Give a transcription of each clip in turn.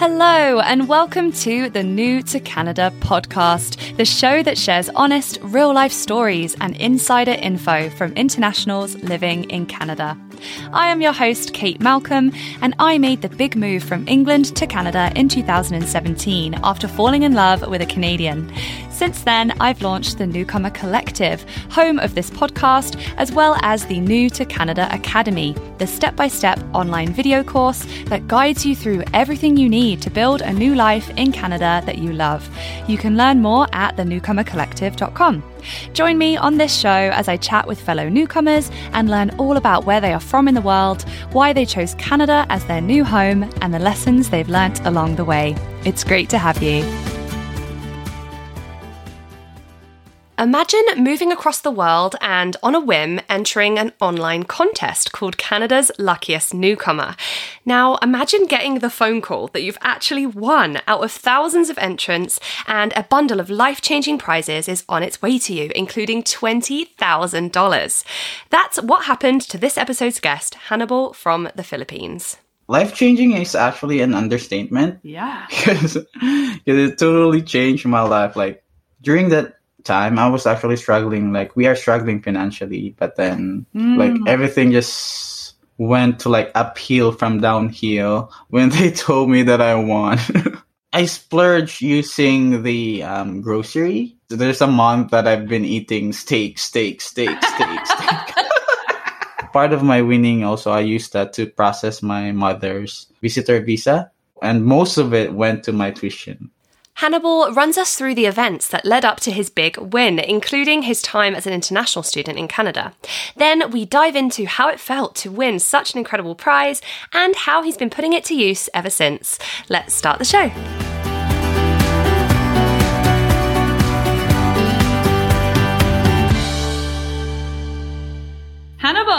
Hello, and welcome to the New to Canada podcast, the show that shares honest, real life stories and insider info from internationals living in Canada. I am your host, Kate Malcolm, and I made the big move from England to Canada in 2017 after falling in love with a Canadian. Since then, I've launched the Newcomer Collective, home of this podcast, as well as the New to Canada Academy, the step by step online video course that guides you through everything you need to build a new life in Canada that you love. You can learn more at thenewcomercollective.com. Join me on this show as I chat with fellow newcomers and learn all about where they are from in the world, why they chose Canada as their new home, and the lessons they've learnt along the way. It's great to have you. Imagine moving across the world and, on a whim, entering an online contest called Canada's Luckiest Newcomer. Now, imagine getting the phone call that you've actually won out of thousands of entrants and a bundle of life changing prizes is on its way to you, including $20,000. That's what happened to this episode's guest, Hannibal from the Philippines. Life changing is actually an understatement. Yeah. Because it totally changed my life. Like, during that time i was actually struggling like we are struggling financially but then mm. like everything just went to like uphill from downhill when they told me that i won. I splurged using the um, grocery. There's a month that i've been eating steak steak steak steak steak part of my winning also i used that to process my mother's visitor visa and most of it went to my tuition Hannibal runs us through the events that led up to his big win, including his time as an international student in Canada. Then we dive into how it felt to win such an incredible prize and how he's been putting it to use ever since. Let's start the show.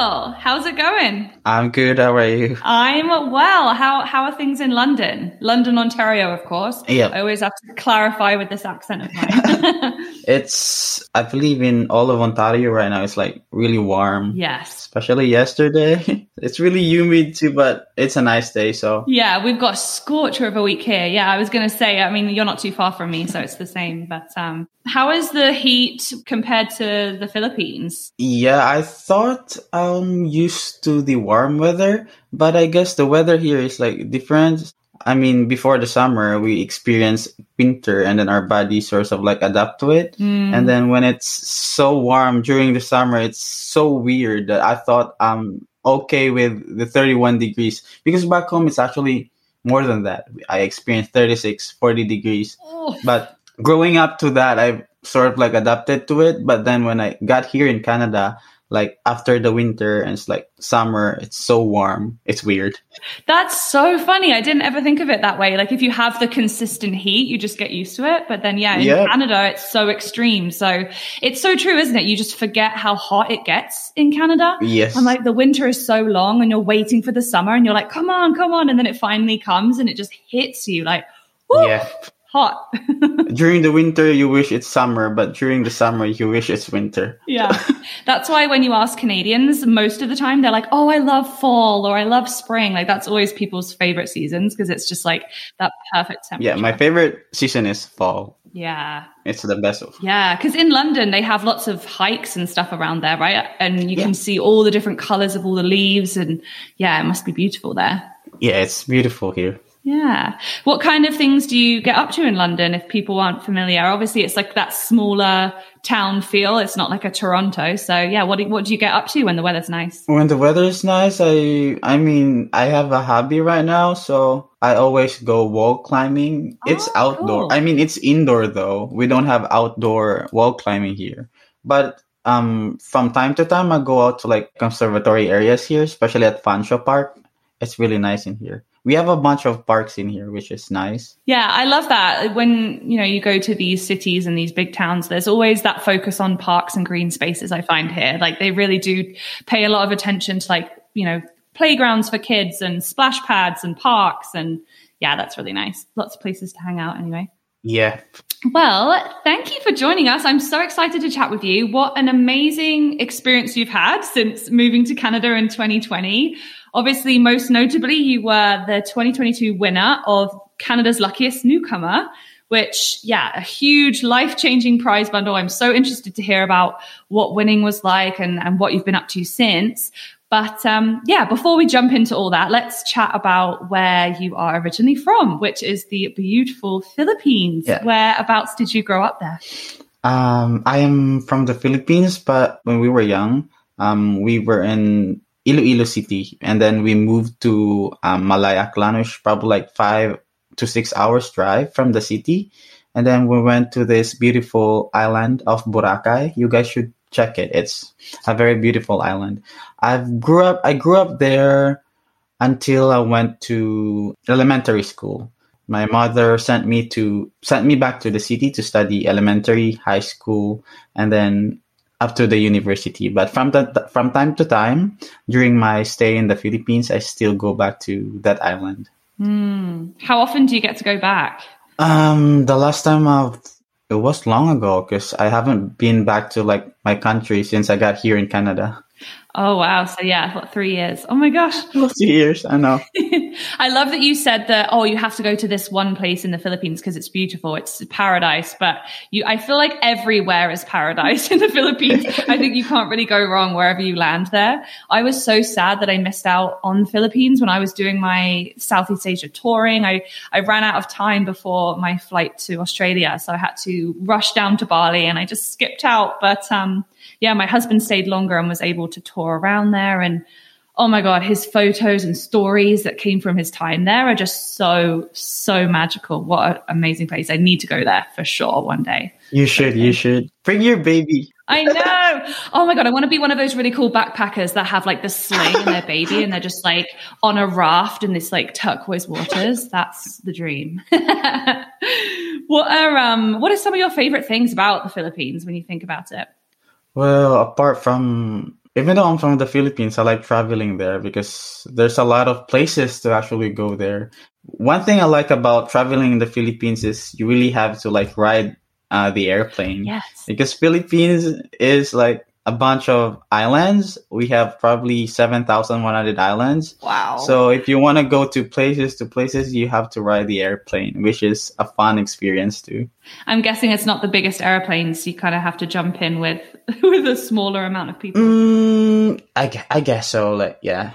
Hannibal, how's it going? I'm good. How are you? I'm well. How how are things in London? London, Ontario, of course. Yeah. I always have to clarify with this accent of mine. it's I believe in all of Ontario right now. It's like really warm. Yes. Especially yesterday. it's really humid too, but it's a nice day. So yeah, we've got a scorcher of a week here. Yeah, I was going to say. I mean, you're not too far from me, so it's the same. But um, how is the heat compared to the Philippines? Yeah, I thought I'm used to the warm weather, but I guess the weather here is like different. I mean, before the summer, we experience winter and then our body sort of like adapt to it. Mm. And then when it's so warm during the summer, it's so weird that I thought I'm okay with the 31 degrees because back home it's actually more than that. I experienced 36, 40 degrees. Oh. But growing up to that, I've sort of like adapted to it. But then when I got here in Canada, like after the winter and it's like summer it's so warm. It's weird. That's so funny. I didn't ever think of it that way. Like if you have the consistent heat you just get used to it. But then yeah in yep. canada it's so extreme. So it's so true isn't it? You just forget how hot it gets in canada. Yes. And like the winter is so long and you're waiting for the summer and you're like come on come on. And then it finally comes and it just hits you like Woo! yeah hot. during the winter, you wish it's summer, but during the summer, you wish it's winter. Yeah. That's why when you ask Canadians, most of the time they're like, oh, I love fall or I love spring. Like that's always people's favorite seasons because it's just like that perfect temperature. Yeah. My favorite season is fall. Yeah. It's the best. Of. Yeah. Because in London, they have lots of hikes and stuff around there, right? And you yeah. can see all the different colors of all the leaves. And yeah, it must be beautiful there. Yeah, it's beautiful here. Yeah. What kind of things do you get up to in London if people aren't familiar? Obviously, it's like that smaller town feel. It's not like a Toronto. So, yeah, what do, what do you get up to when the weather's nice? When the weather's nice, I I mean, I have a hobby right now, so I always go wall climbing. It's oh, outdoor. Cool. I mean, it's indoor though. We don't have outdoor wall climbing here. But um from time to time I go out to like conservatory areas here, especially at Fanshawe Park. It's really nice in here we have a bunch of parks in here, which is nice. Yeah, I love that. When, you know, you go to these cities and these big towns, there's always that focus on parks and green spaces I find here. Like they really do pay a lot of attention to like, you know, playgrounds for kids and splash pads and parks. And yeah, that's really nice. Lots of places to hang out anyway. Yeah. Well, thank you for joining us. I'm so excited to chat with you. What an amazing experience you've had since moving to Canada in 2020 obviously, most notably, you were the 2022 winner of Canada's Luckiest Newcomer, which, yeah, a huge life changing prize bundle. I'm so interested to hear about what winning was like and, and what you've been up to since. But um, yeah, before we jump into all that, let's chat about where you are originally from, which is the beautiful Philippines. Yeah. Whereabouts did you grow up there? Um, I am from the Philippines, but when we were young, um, we were in Iloilo City, and then we moved to um, Malaya-Aklan, which is probably like five to six hours drive from the city. And then we went to this beautiful island of Boracay. You guys should check it. It's a very beautiful island. I grew up. I grew up there until I went to elementary school. My mother sent me to sent me back to the city to study elementary, high school, and then up to the university. But from the from time to time during my stay in the Philippines, I still go back to that island. Mm. How often do you get to go back? Um, the last time I've it was long ago because I haven't been back to like my country since I got here in Canada. Oh wow! So yeah, what three years? Oh my gosh, three years. I know. I love that you said that. Oh, you have to go to this one place in the Philippines because it's beautiful. It's paradise. But you, I feel like everywhere is paradise in the Philippines. I think you can't really go wrong wherever you land there. I was so sad that I missed out on Philippines when I was doing my Southeast Asia touring. I I ran out of time before my flight to Australia, so I had to rush down to Bali, and I just skipped out. But um yeah, my husband stayed longer and was able to tour around there. And oh my God, his photos and stories that came from his time there are just so, so magical. What an amazing place. I need to go there for sure one day. You should, you should. Bring your baby. I know. Oh my God. I want to be one of those really cool backpackers that have like the sling and their baby and they're just like on a raft in this like turquoise waters. That's the dream. what are, um, what are some of your favorite things about the Philippines when you think about it? Well, apart from even though I'm from the Philippines, I like traveling there because there's a lot of places to actually go there. One thing I like about traveling in the Philippines is you really have to like ride uh, the airplane. Yes. Because Philippines is like a bunch of islands. We have probably 7,100 islands. Wow. So if you want to go to places to places, you have to ride the airplane, which is a fun experience too. I'm guessing it's not the biggest airplanes. You kind of have to jump in with with a smaller amount of people. Mm, I, I guess so. Like, yeah.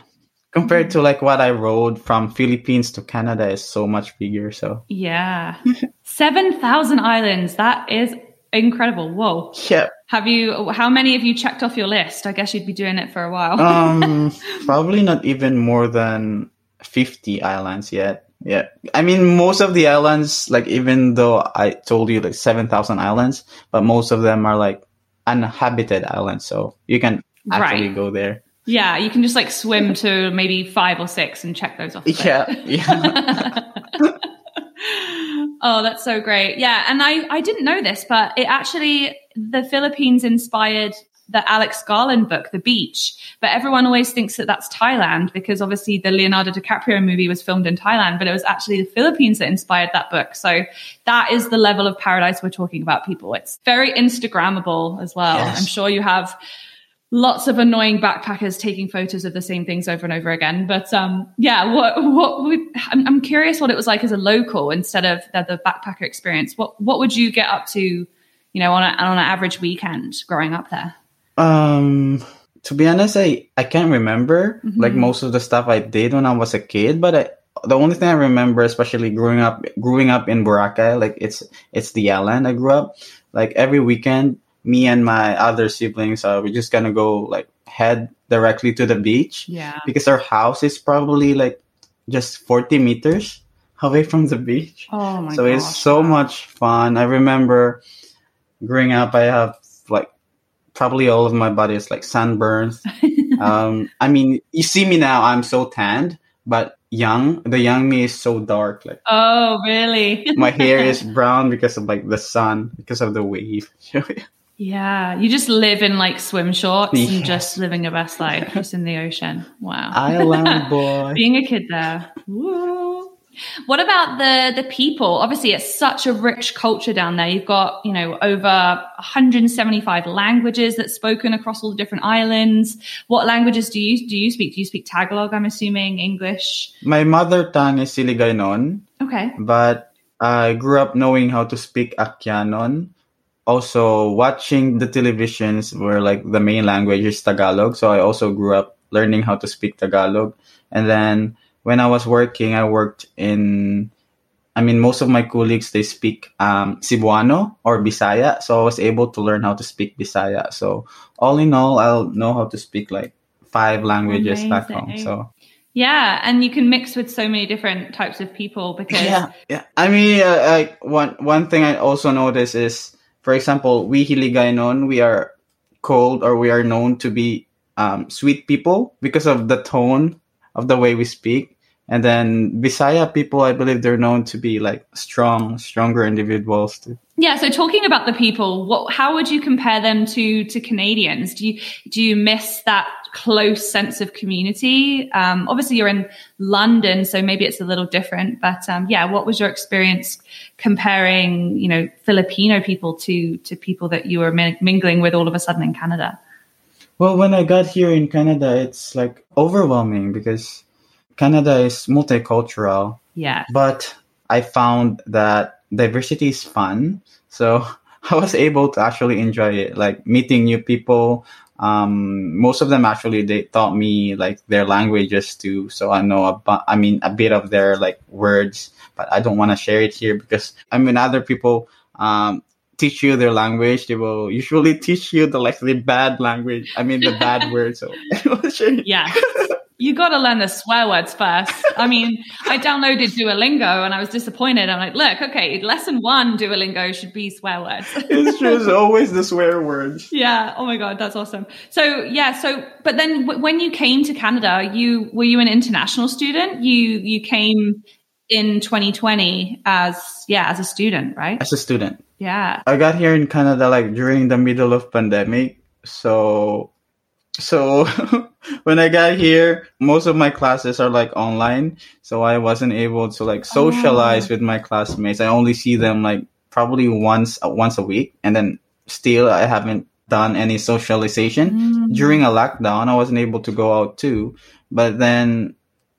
Compared to like what I rode from Philippines to Canada is so much bigger. So yeah, seven thousand islands. That is incredible. Whoa. Yeah. Have you? How many have you checked off your list? I guess you'd be doing it for a while. um, probably not even more than fifty islands yet. Yeah, I mean most of the islands, like even though I told you like seven thousand islands, but most of them are like uninhabited islands, so you can actually Right. go there. yeah, you can just like swim to maybe five or six and check those off. Yeah, yeah. oh, that's so great. Yeah. And I, I didn't know this, but it actually, the Philippines inspired the Alex Garland book, The Beach. But everyone always thinks that that's Thailand because obviously the Leonardo DiCaprio movie was filmed in Thailand, but it was actually the Philippines that inspired that book. So that is the level of paradise we're talking about, people. It's very Instagrammable as well. Yes. I'm sure you have lots of annoying backpackers taking photos of the same things over and over again. But um, yeah, what what would, I'm, I'm curious what it was like as a local instead of the, the backpacker experience. What what would you get up to, you know, on a, on an average weekend growing up there? Um, to be honest, I I can't remember like most of the stuff I did when I was a kid, but I, the only thing I remember, especially growing up growing up in Boracay, like it's it's the island I grew up. Like every weekend, me and my other siblings, uh, we're just gonna go like head directly to the beach Yeah. because our house is probably like just forty meters away from the beach. Oh my god. so gosh. it's so wow. much fun. I remember growing up, I have like probably all of my body is like sunburns. um, I mean, you see me now, I'm so tanned, but young, the young me is so dark. Like Oh, really? my hair is brown because of like the sun, because of the wave. yeah. You just live in like swim shorts and just living your best life just in the ocean. Wow. Island boy. Being a kid there. Woo. What about the the people? Obviously, it's such a rich culture down there. You've got you know over 175 languages that's spoken across all the different islands. What languages do you do you speak? Do you speak Tagalog? I'm assuming English. My mother tongue is Hiligaynon. Okay. But I grew up knowing how to speak Aklanon. Also, watching the televisions where like the main language is Tagalog. So I also grew up learning how to speak Tagalog. And then when I was working, I worked in, I mean, most of my colleagues, they speak um, Cebuano or Bisaya. So I was able to learn how to speak Bisaya. So all in all, I'll know how to speak like five languages back home. So Yeah, and you can mix with so many different types of people because yeah, yeah. I mean, uh, like one one thing I also notice is, for example, we Hiligaynon, we are called or we are known to be um, sweet people because of the tone of the way we speak. And then Bisaya people, I believe they're known to be like strong, stronger individuals too. Yeah, so talking about the people, what how would you compare them to to Canadians? Do you do you miss that close sense of community? Um, obviously, you're in London, so maybe it's a little different. But um, yeah, what was your experience comparing, you know, Filipino people to to people that you were min- mingling with all of a sudden in Canada? Well, when I got here in Canada, it's like overwhelming because Canada is multicultural. Yeah, but I found that diversity is fun. So I was able to actually enjoy it, like meeting new people. Um, most of them actually they taught me like their languages too, so I know about. I mean, a bit of their like words, but I don't want to share it here because I mean, other people um teach you their language. They will usually teach you the like the bad language. I mean, the bad words. So I will share it. yeah. You got to learn the swear words first. I mean, I downloaded Duolingo and I was disappointed. I'm like, look, okay, lesson one Duolingo should be swear words. It's true. It's always the swear words. Yeah. Oh my god, that's awesome. So yeah. So, but then w- when you came to Canada, you were you an international student? You you came in 2020 as yeah as a student, right? As a student. Yeah. I got here in Canada like during the middle of pandemic. So so when I got here, most of my classes are like online. So I wasn't able to like socialize oh. with my classmates. I only see them like probably once once a week and then still I haven't done any socialization. Mm. During a lockdown, I wasn't able to go out too. But then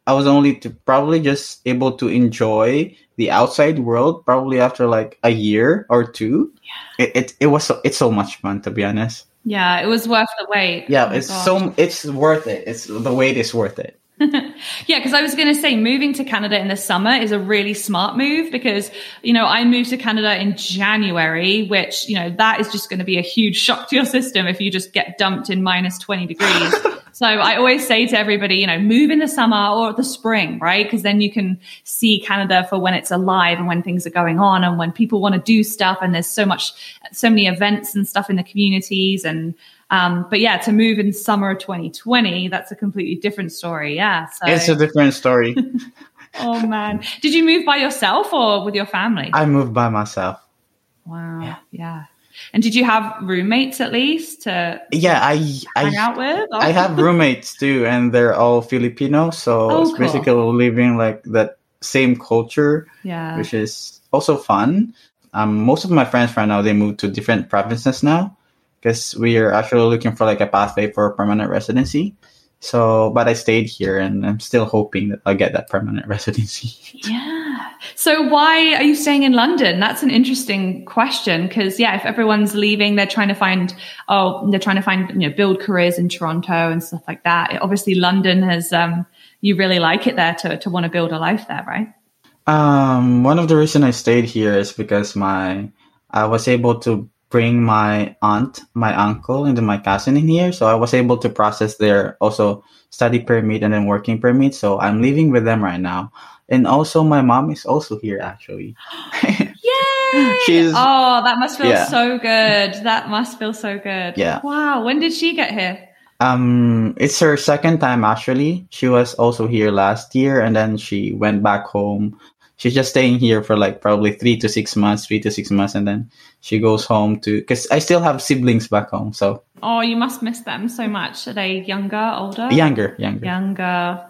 I was only to probably just able to enjoy the outside world probably after like a year or two. Yeah. It, it, it was so, it's so much fun to be honest. Yeah. It was worth the wait. Yeah, Oh it's gosh. so it's worth it. It's the wait is worth it. Yeah, because I was going to say moving to Canada in the summer is a really smart move because, you know, I moved to Canada in January, which, you know, that is just going to be a huge shock to your system if you just get dumped in minus 20 degrees. so I always say to everybody, you know, move in the summer or the spring, right? Because then you can see Canada for when it's alive and when things are going on and when people want to do stuff and there's so much, so many events and stuff in the communities and, um, but yeah, to move in summer 2020, that's a completely different story. Yeah. So, It's a different story. oh man. Did you move by yourself or with your family? I moved by myself. wow. Yeah. And did you have roommates at least to Yeah, I hang I out with? I have roommates too, and they're all Filipino. So Oh, it's cool. basically living like that same culture, Yeah. which is also fun. Um, most of my friends right now they moved to different provinces now because we are actually looking for like a pathway for permanent residency. So, but I stayed here, and I'm still hoping that I'll get that permanent residency. Yeah. So why are you staying in London? That's an interesting question because yeah, if everyone's leaving, they're trying to find oh, they're trying to find you know build careers in Toronto and stuff like that. Obviously, London has um, you really like it there to to want to build a life there, right? Um, one of the reason I stayed here is because my I was able to bring my aunt, my uncle, and my cousin in here, so I was able to process their also study permit and then working permit. So I'm living with them right now, and also my mom is also here actually. Yay! She's- oh, that must feel Yeah. so good. That must feel so good. Yeah. Wow. When did she get here? Um, it's her second time actually. She was also here last year, and then she went back home. She's just staying here for like probably three to six months, three to six months, and then she goes home to. Because I still have siblings back home, so Oh, you must miss them so much. Are they younger, older? younger, younger. Younger.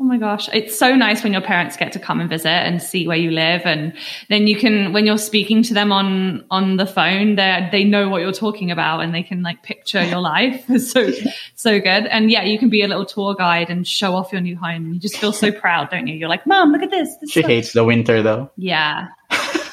Oh, my gosh. It's so nice when your parents get to come and visit and see where you live. And then you can, when you're speaking to them on, on the phone, they they know what you're talking about and they can like picture your life. So, so good. And yeah, you can be a little tour guide and show off your new home. You just feel so proud, don't you? You're like, mom, look at this. this she hates the winter though. Yeah.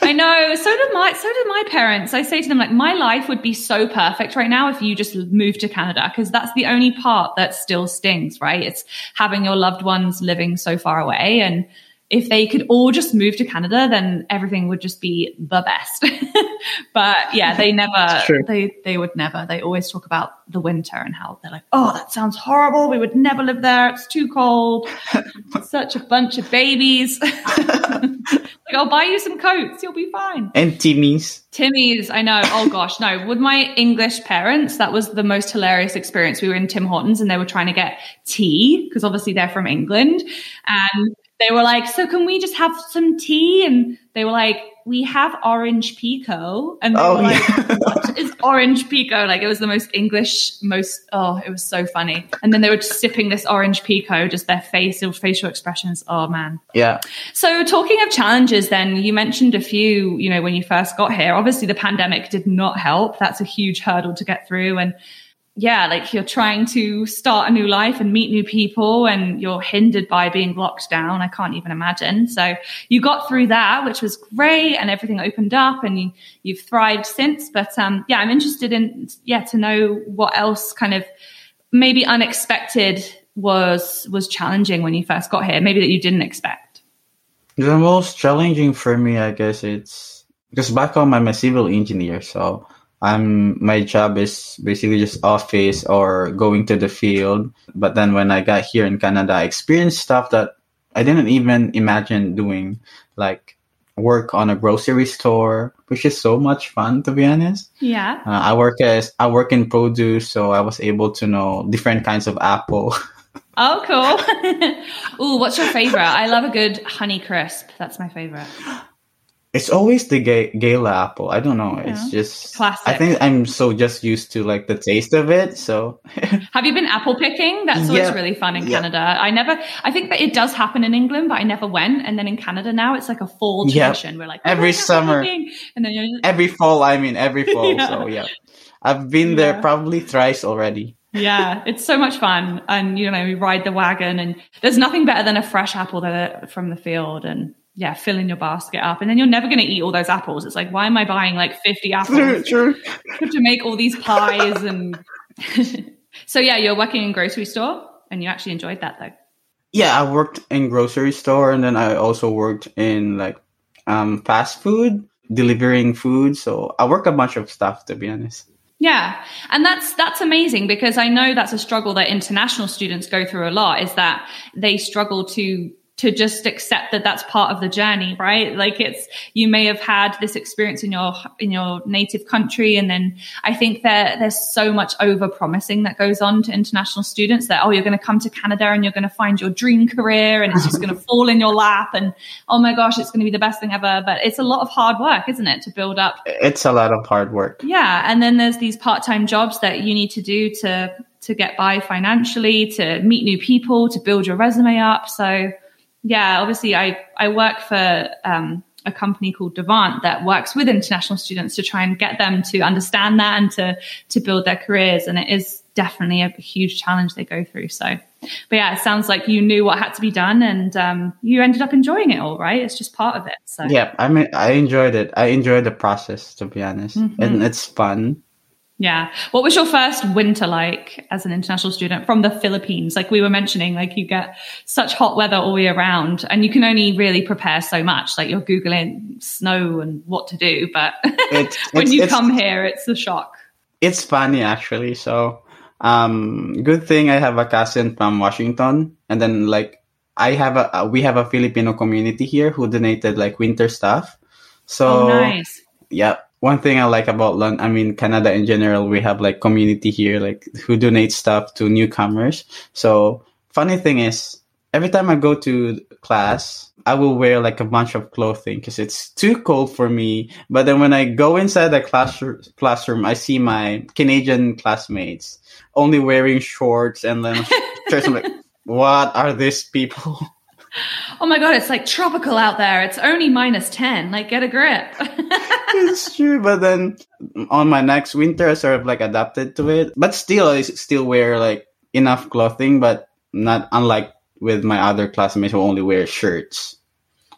I know. So did my so did my parents. I say to them like my life would be so perfect right now if you just moved to Canada because that's the only part that still stings, right? It's having your loved ones living so far away and if they could all just move to Canada, then everything would just be the best. but yeah, they never, they, they would never, they always talk about the winter and how they're like, oh, that sounds horrible. We would never live there. It's too cold. Such a bunch of babies. like, I'll buy you some coats. You'll be fine. And Timmy's. Timmy's, I know. Oh gosh, no. With my English parents, that was the most hilarious experience. We were in Tim Hortons and they were trying to get tea because obviously they're from England. And they were like, so can we just have some tea? And they were like, we have orange pekoe. And they oh, were like, yeah. what is orange pekoe? Like it was the most English, most, oh, it was so funny. And then they were just sipping this orange pekoe, just their face, their facial expressions. Oh man. Yeah. So talking of challenges, then you mentioned a few, you know, when you first got here, obviously the pandemic did not help. That's a huge hurdle to get through. And yeah, like you're trying to start a new life and meet new people and you're hindered by being locked down. I can't even imagine. So you got through that, which was great and everything opened up and you, you've thrived since. But, um, yeah, I'm interested in, yeah, to know what else kind of maybe unexpected was, was challenging when you first got here, maybe that you didn't expect. The most challenging for me, I guess it's because back home I'm a civil engineer. So, I'm my job is basically just office or going to the field. But then when I got here in Canada, I experienced stuff that I didn't even imagine doing, like work on a grocery store, which is so much fun to be honest. Yeah. Uh, I work as I work in produce, so I was able to know different kinds of apple. Oh, cool. Ooh, what's your favorite? I love a good honey crisp. That's my favorite. It's always the ga- Gala apple. I don't know. Yeah. It's just classic. I think I'm so just used to like the taste of it. So, have you been apple picking? That's always yeah. really fun in yeah. Canada. I never. I think that it does happen in England, but I never went. And then in Canada now, it's like a fall tradition. We're like oh, every summer, and then just... every fall. I mean, every fall. So yeah, I've been there probably thrice already. yeah, it's so much fun, and you know, we ride the wagon, and there's nothing better than a fresh apple that from the field, and yeah, filling your basket up. And then you're never going to eat all those apples. It's like, why am I buying like 50 apples? True. Have to make all these pies. And so, yeah, you're working in grocery store and you actually enjoyed that though. Yeah, I worked in grocery store and then I also worked in like um, fast food, delivering food. So I work a bunch of stuff to be honest. Yeah. And that's that's amazing because I know that's a struggle that international students go through a lot is that they struggle to to just accept that that's part of the journey right? Like it's you may have had this experience in your in your native country and then i think that there's so much over promising that goes on to international students that oh you're going to come to canada and you're going to find your dream career and it's just going to fall in your lap and oh my gosh it's going to be the best thing ever. But it's a lot of hard work isn't it to build up it's a lot of hard work. Yeah and then there's these part-time jobs that you need to do to to get by financially to meet new people to build your resume up. So yeah, obviously I, I work for um, a company called Devant that works with international students to try and get them to understand that and to, to build their careers. And it is definitely a huge challenge they go through. So, but yeah, it sounds like you knew what had to be done and um, you ended up enjoying it all, right? It's just part of it. So yeah, I mean, I enjoyed it. I enjoyed the process, to be honest, mm-hmm. and it's fun. Yeah. What was your first winter like as an international student from the Philippines? Like we were mentioning, like you get such hot weather all year round and you can only really prepare so much. Like you're Googling snow and what to do. But it's, when it's, you it's, come here, it's a shock. It's funny actually. So, um, good thing I have a cousin from Washington and then like I have a, we have a Filipino community here who donated like winter stuff. So, oh, nice. Yeah one thing I like about London, I mean, Canada in general, we have like community here, like who donate stuff to newcomers. So funny thing is, every time I go to class, I will wear like a bunch of clothing because it's too cold for me. But then when I go inside the classroom, classroom, I see my Canadian classmates only wearing shorts and then shirts. I'm like, what are these people? Oh my god, it's like tropical out there. It's only minus 10. Like, get a grip. it's true, but then on my next winter, I sort of like adapted to it. But still, I still wear like enough clothing, but not unlike with my other classmates who only wear shirts.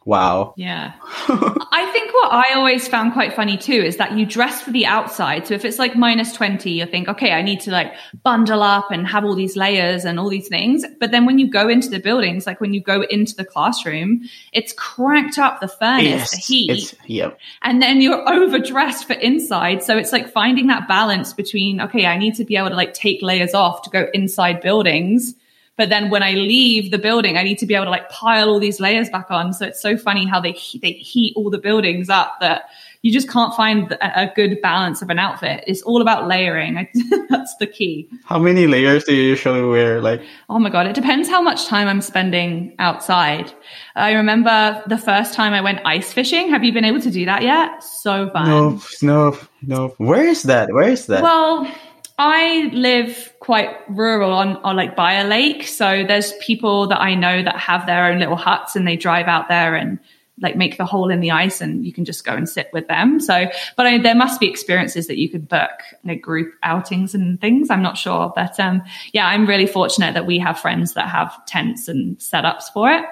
Wow. Yeah. I think what I always found quite funny too is that you dress for the outside. So if it's like minus 20, you think, okay, I need to like bundle up and have all these layers and all these things. But then when you go into the buildings, like when you go into the classroom, it's cranked up the furnace, Yes, the heat. It's, yep. and then you're overdressed for inside. So it's like finding that balance between, okay, I need to be able to like take layers off to go inside buildings. But then when I leave the building, I need to be able to like pile all these layers back on. So it's so funny how they, they heat all the buildings up that you just can't find a, good balance of an outfit. It's all about layering. That's the key. How many layers do you usually wear? Like, Oh my God. It depends how much time I'm spending outside. I remember the first time I went ice fishing. Have you been able to do that yet? So fun. no, no, no. Where is that? Where is that? Well, I live quite rural on, on like by a lake. So there's people that I know that have their own little huts and they drive out there and like make the hole in the ice and you can just go and sit with them. So, but I, there must be experiences that you could book, like group outings and things. I'm not sure, but um, yeah, I'm really fortunate that we have friends that have tents and setups for it.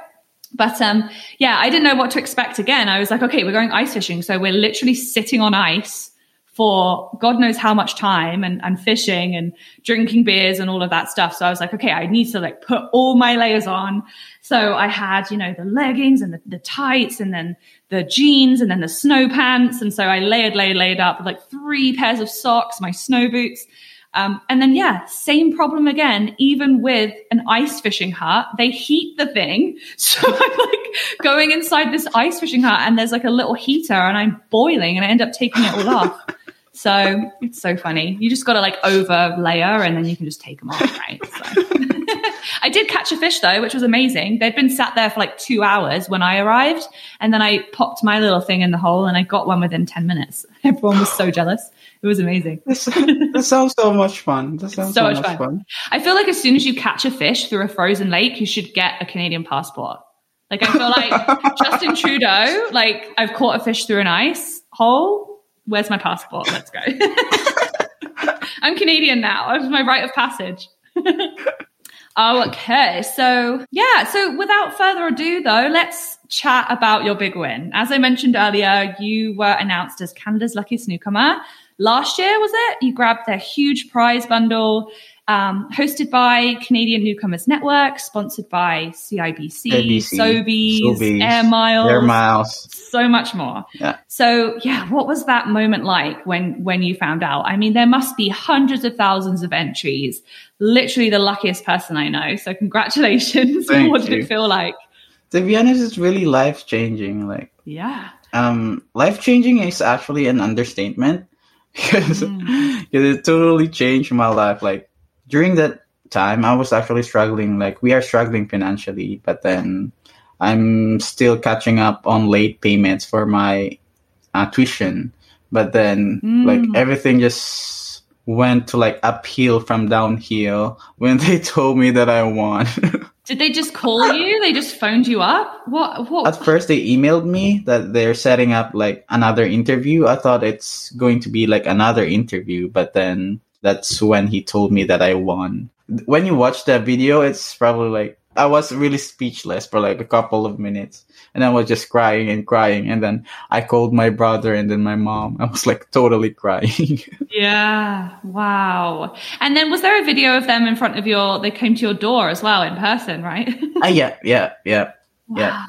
But um, yeah, I didn't know what to expect again. I was like, okay, we're going ice fishing. So we're literally sitting on ice for God knows how much time and, and fishing and drinking beers and all of that stuff. So I was like, okay, I need to like put all my layers on. So I had, you know, the leggings and the, the tights and then the jeans and then the snow pants. And so I layered, layered, layered up with like three pairs of socks, my snow boots. Um, and then, yeah, same problem again, even with an ice fishing hut, they heat the thing. So I'm like going inside this ice fishing hut and there's like a little heater and I'm boiling and I end up taking it all off. So it's so funny. You just got to like over layer and then you can just take them off, right? So. I did catch a fish though, which was amazing. They'd been sat there for like two hours when I arrived. And then I popped my little thing in the hole and I got one within 10 minutes. Everyone was so jealous. It was amazing. This, that sounds so much fun. That sounds So so, much much fun. fun. I feel like as soon as you catch a fish through a frozen lake, you should get a Canadian passport. Like I feel like Justin Trudeau, like I've caught a fish through an ice hole. Where's my passport? Let's go. I'm Canadian now. It's my rite of passage. oh, okay. So yeah. So without further ado, though, let's chat about your big win. As I mentioned earlier, you were announced as Canada's luckiest newcomer last year. Was it? You grabbed their huge prize bundle. Um, hosted by Canadian Newcomers Network, sponsored by CIBC, ABC, Sobeys, Sobeys, Air Miles, Air miles. so much more. Yeah. So yeah, what was that moment like when when you found out? I mean, there must be hundreds of thousands of entries. Literally the luckiest person I know. So congratulations. Thank what did you. it feel like? To be honest, it's really life changing. Like, Yeah. um, life changing is actually an understatement because Mm. it totally changed my life. Like during that time, I was actually struggling. Like we are struggling financially, but then I'm still catching up on late payments for my uh, tuition. But then, Mm. like everything just went to like uphill from downhill when they told me that I won. Did they just call you? They just phoned you up? What what At first, they emailed me that they're setting up like another interview. I thought it's going to be like another interview, but then that's when he told me that I won. When you watch that video, it's probably like I was really speechless for like a couple of minutes, and I was just crying and crying. And then I called my brother and then my mom. I was like totally crying. Yeah. Wow. And then was there a video of them in front of your they came to your door as well in person, right? Ah, yeah, yeah, yeah. Yeah.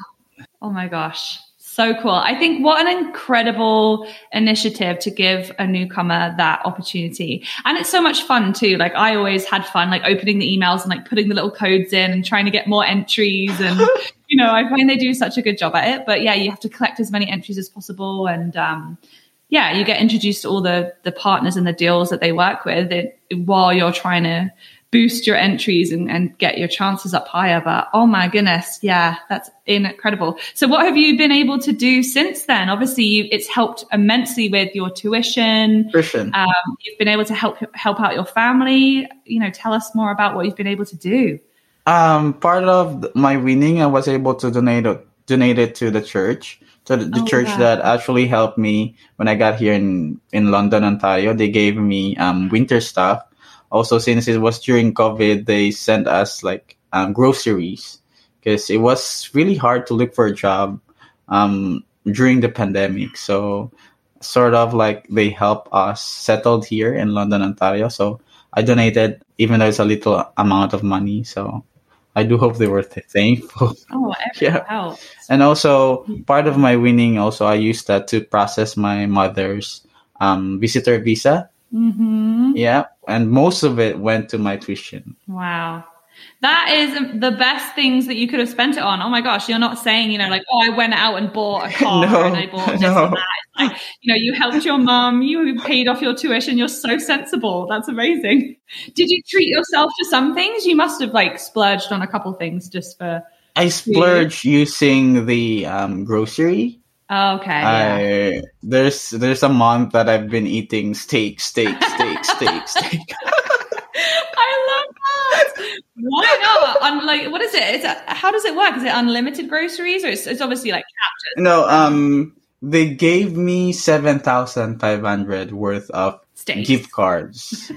Oh my gosh. So cool. I think what an incredible initiative to give a newcomer that opportunity. And it's so much fun too. Like I always had fun, like opening the emails and like putting the little codes in and trying to get more entries. And, you know, I find they do such a good job at it. But yeah, you have to collect as many entries as possible. And, um, yeah, you get introduced to all the, the partners and the deals that they work with it, while you're trying to boost your entries and, and get your chances up higher. But oh my goodness, yeah, that's incredible. So what have you been able to do since then? Obviously, you, it's helped immensely with your tuition. Christian. Um, you've been able to help help out your family. You know, tell us more about what you've been able to do. Um, part of my winning, I was able to donate donate it to the church, to the, the Oh, church wow. that actually helped me when I got here in in London, Ontario. They gave me um winter stuff. Also, since it was during COVID, they sent us like um, groceries because it was really hard to look for a job um during the pandemic. So, sort of like they help us settled here in London, Ontario. So I donated, even though it's a little amount of money. So I do hope they were th- thankful. Oh, everything Yeah. helps. And also, part of my winning, also I used that to process my mother's um, visitor visa. Hmm Yeah, and most of it went to my tuition. Wow. That is the best things that you could have spent it on. Oh my gosh, you're not saying, you know, like, oh, I went out and bought a car No, and I bought this no. and that. It's like, you know, you helped your mum, you paid off your tuition. You're so sensible. That's amazing. Did you treat yourself to some things? You must have like splurged on a couple things just for. I splurged using the um, grocery. Oh, okay. Yeah. There's there's a month that I've been eating steak, steak, steak, steak, steak. I love that. Why not? Un- like, what is it? Is it? How does it work? Is it unlimited groceries, or it's, it's obviously like captured No, um, they gave me seven thousand five hundred worth of gift cards.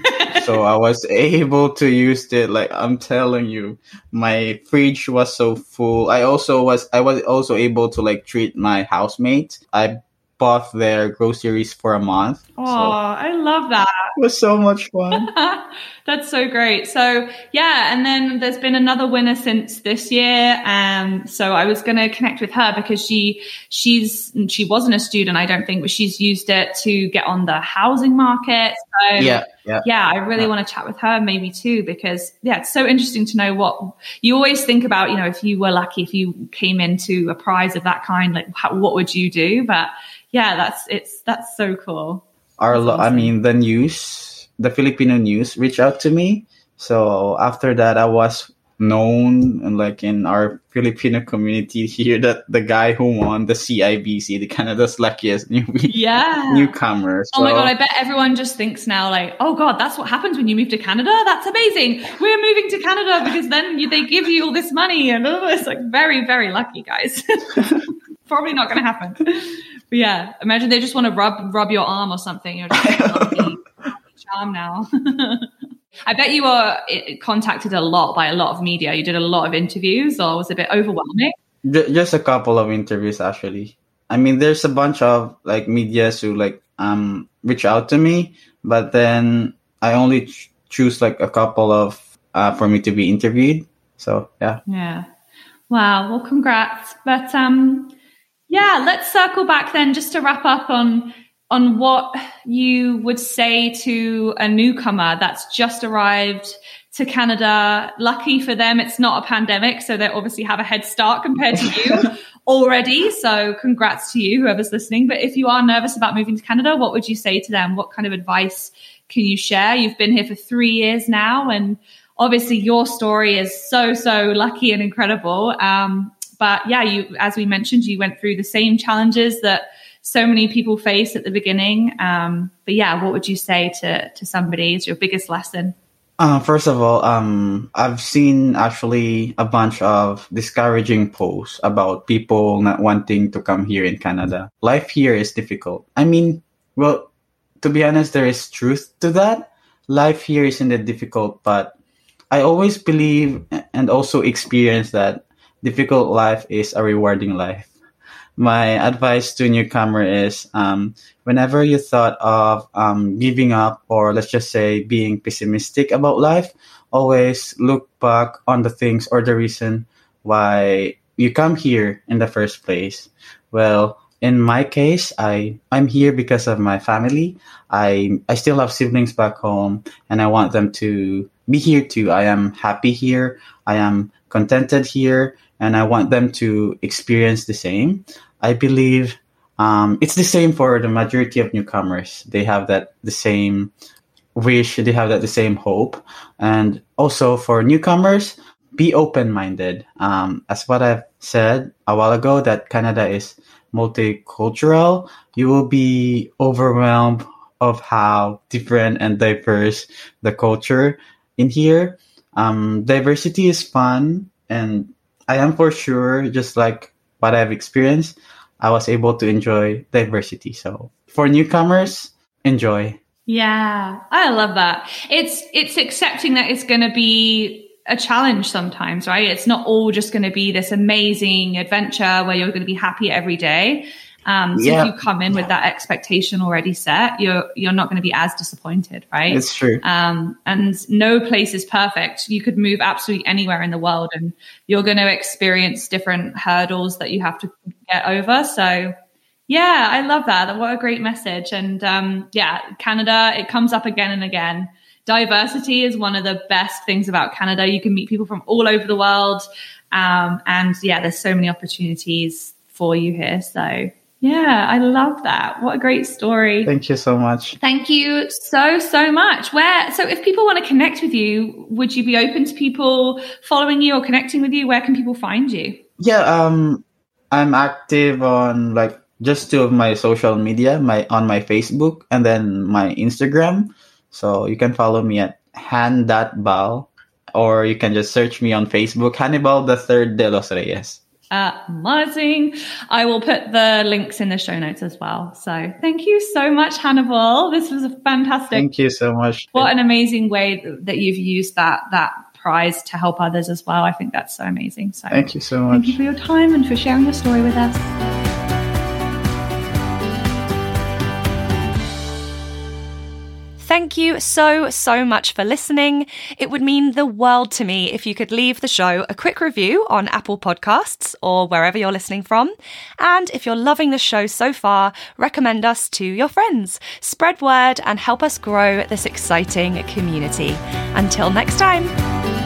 so I was able to use it. Like I'm telling you, my fridge was so full. I also was I was also able to like treat my housemates. I bought their groceries for a month. Oh, So I love that. it was so much fun. That's so great. So yeah, and then there's been another winner since this year. Um, so I was going to connect with her because she she's she wasn't a student, I don't think, but she's used it to get on the housing market. So yeah, yeah. yeah, I really Yeah. want to chat with her maybe too because yeah, it's so interesting to know what you always think about. You know, if you were lucky, if you came into a prize of that kind, like how, what would you do? But yeah, that's it's that's so cool. Our, lo- I mean, the news, the Filipino news, reached out to me. So after that, I was known and like in our Filipino community here that the guy who won the CIBC, the Canada's luckiest new Yeah. newcomer. Oh my god, I bet everyone just thinks now like, oh god, that's what happens when you move to Canada. That's amazing. We're moving to Canada because then you, they give you all this money and oh, it's like very, very lucky, guys. Probably not going to happen. But yeah, imagine they just want to rub rub your arm or something. You're just like, lovely charm now. I bet you were eh, contacted a lot by a lot of media. You did a lot of interviews, or was it a bit overwhelming? Just a couple of interviews actually. I mean, there's a bunch of like medias who like um reach out to me, but then I only ch- choose like a couple of uh, for me to be interviewed. So yeah. Yeah. Wow. Well, congrats. But um, yeah, let's circle back then just to wrap up on on what you would say to a newcomer that's just arrived to Canada. Lucky for them, it's not a pandemic, so they obviously have a head start compared to you already. So congrats to you, whoever's listening. But if you are nervous about moving to Canada, what would you say to them? What kind of advice can you share? You've been here for three years now, and obviously your story is so so lucky and incredible. Um, but yeah, you as we mentioned, you went through the same challenges that so many people face at the beginning. Um, but yeah, what would you say to to somebody is your biggest lesson? Uh, first of all, um, I've seen actually a bunch of discouraging posts about people not wanting to come here in Canada. Life here is difficult. I mean, well, to be honest, there is truth to that. Life here isn't that difficult, but I always believe and also experience that difficult life is a rewarding life. My advice to newcomer is um, whenever you thought of um, giving up or let's just say being pessimistic about life, always look back on the things or the reason why you come here in the first place. Well, in my case, I I'm here because of my family. I I still have siblings back home, and I want them to be here too. I am happy here. I am contented here, and I want them to experience the same. I believe um, it's the same for the majority of newcomers. They have that the same wish. They have that the same hope, and also for newcomers, be open minded. Um, as what I've said a while ago, that Canada is multicultural. You will be overwhelmed of how different and diverse the culture in here. Um, diversity is fun, and I am for sure, just like what I've experienced, I was able to enjoy diversity. So for newcomers, enjoy. Yeah, I love that. It's it's accepting that it's going to be a challenge sometimes, right? It's not all just going to be this amazing adventure where you're going to be happy every day. Um, so yeah. if you come in with that expectation already set, you're you're not going to be as disappointed, right? It's true. Um, and no place is perfect. You could move absolutely anywhere in the world, and you're going to experience different hurdles that you have to get over. So, yeah, I love that. What a great message. And um, yeah, Canada, it comes up again and again. Diversity is one of the best things about Canada. You can meet people from all over the world, um, and yeah, there's so many opportunities for you here. So yeah, I love that. What a great story. Thank you so much. Thank you so, so much. Where, so if people want to connect with you, would you be open to people following you or connecting with you? Where can people find you? Yeah, um, I'm active on like just two of my social media, my on my Facebook and then my Instagram. So you can follow me at hann.bal or you can just search me on Facebook, Hannibal the Third Delos Reyes amazing. I will put the links in the show notes as well. So thank you so much, Hannibal. This was a fantastic. Thank you so much. What an amazing way that you've used that that prize to help others as well. I think that's so amazing. So thank you so much. Thank you for your time and for sharing your story with us. Thank you so, so much for listening. It would mean the world to me if you could leave the show a quick review on Apple Podcasts or wherever you're listening from. And if you're loving the show so far, recommend us to your friends. Spread word and help us grow this exciting community. Until next time.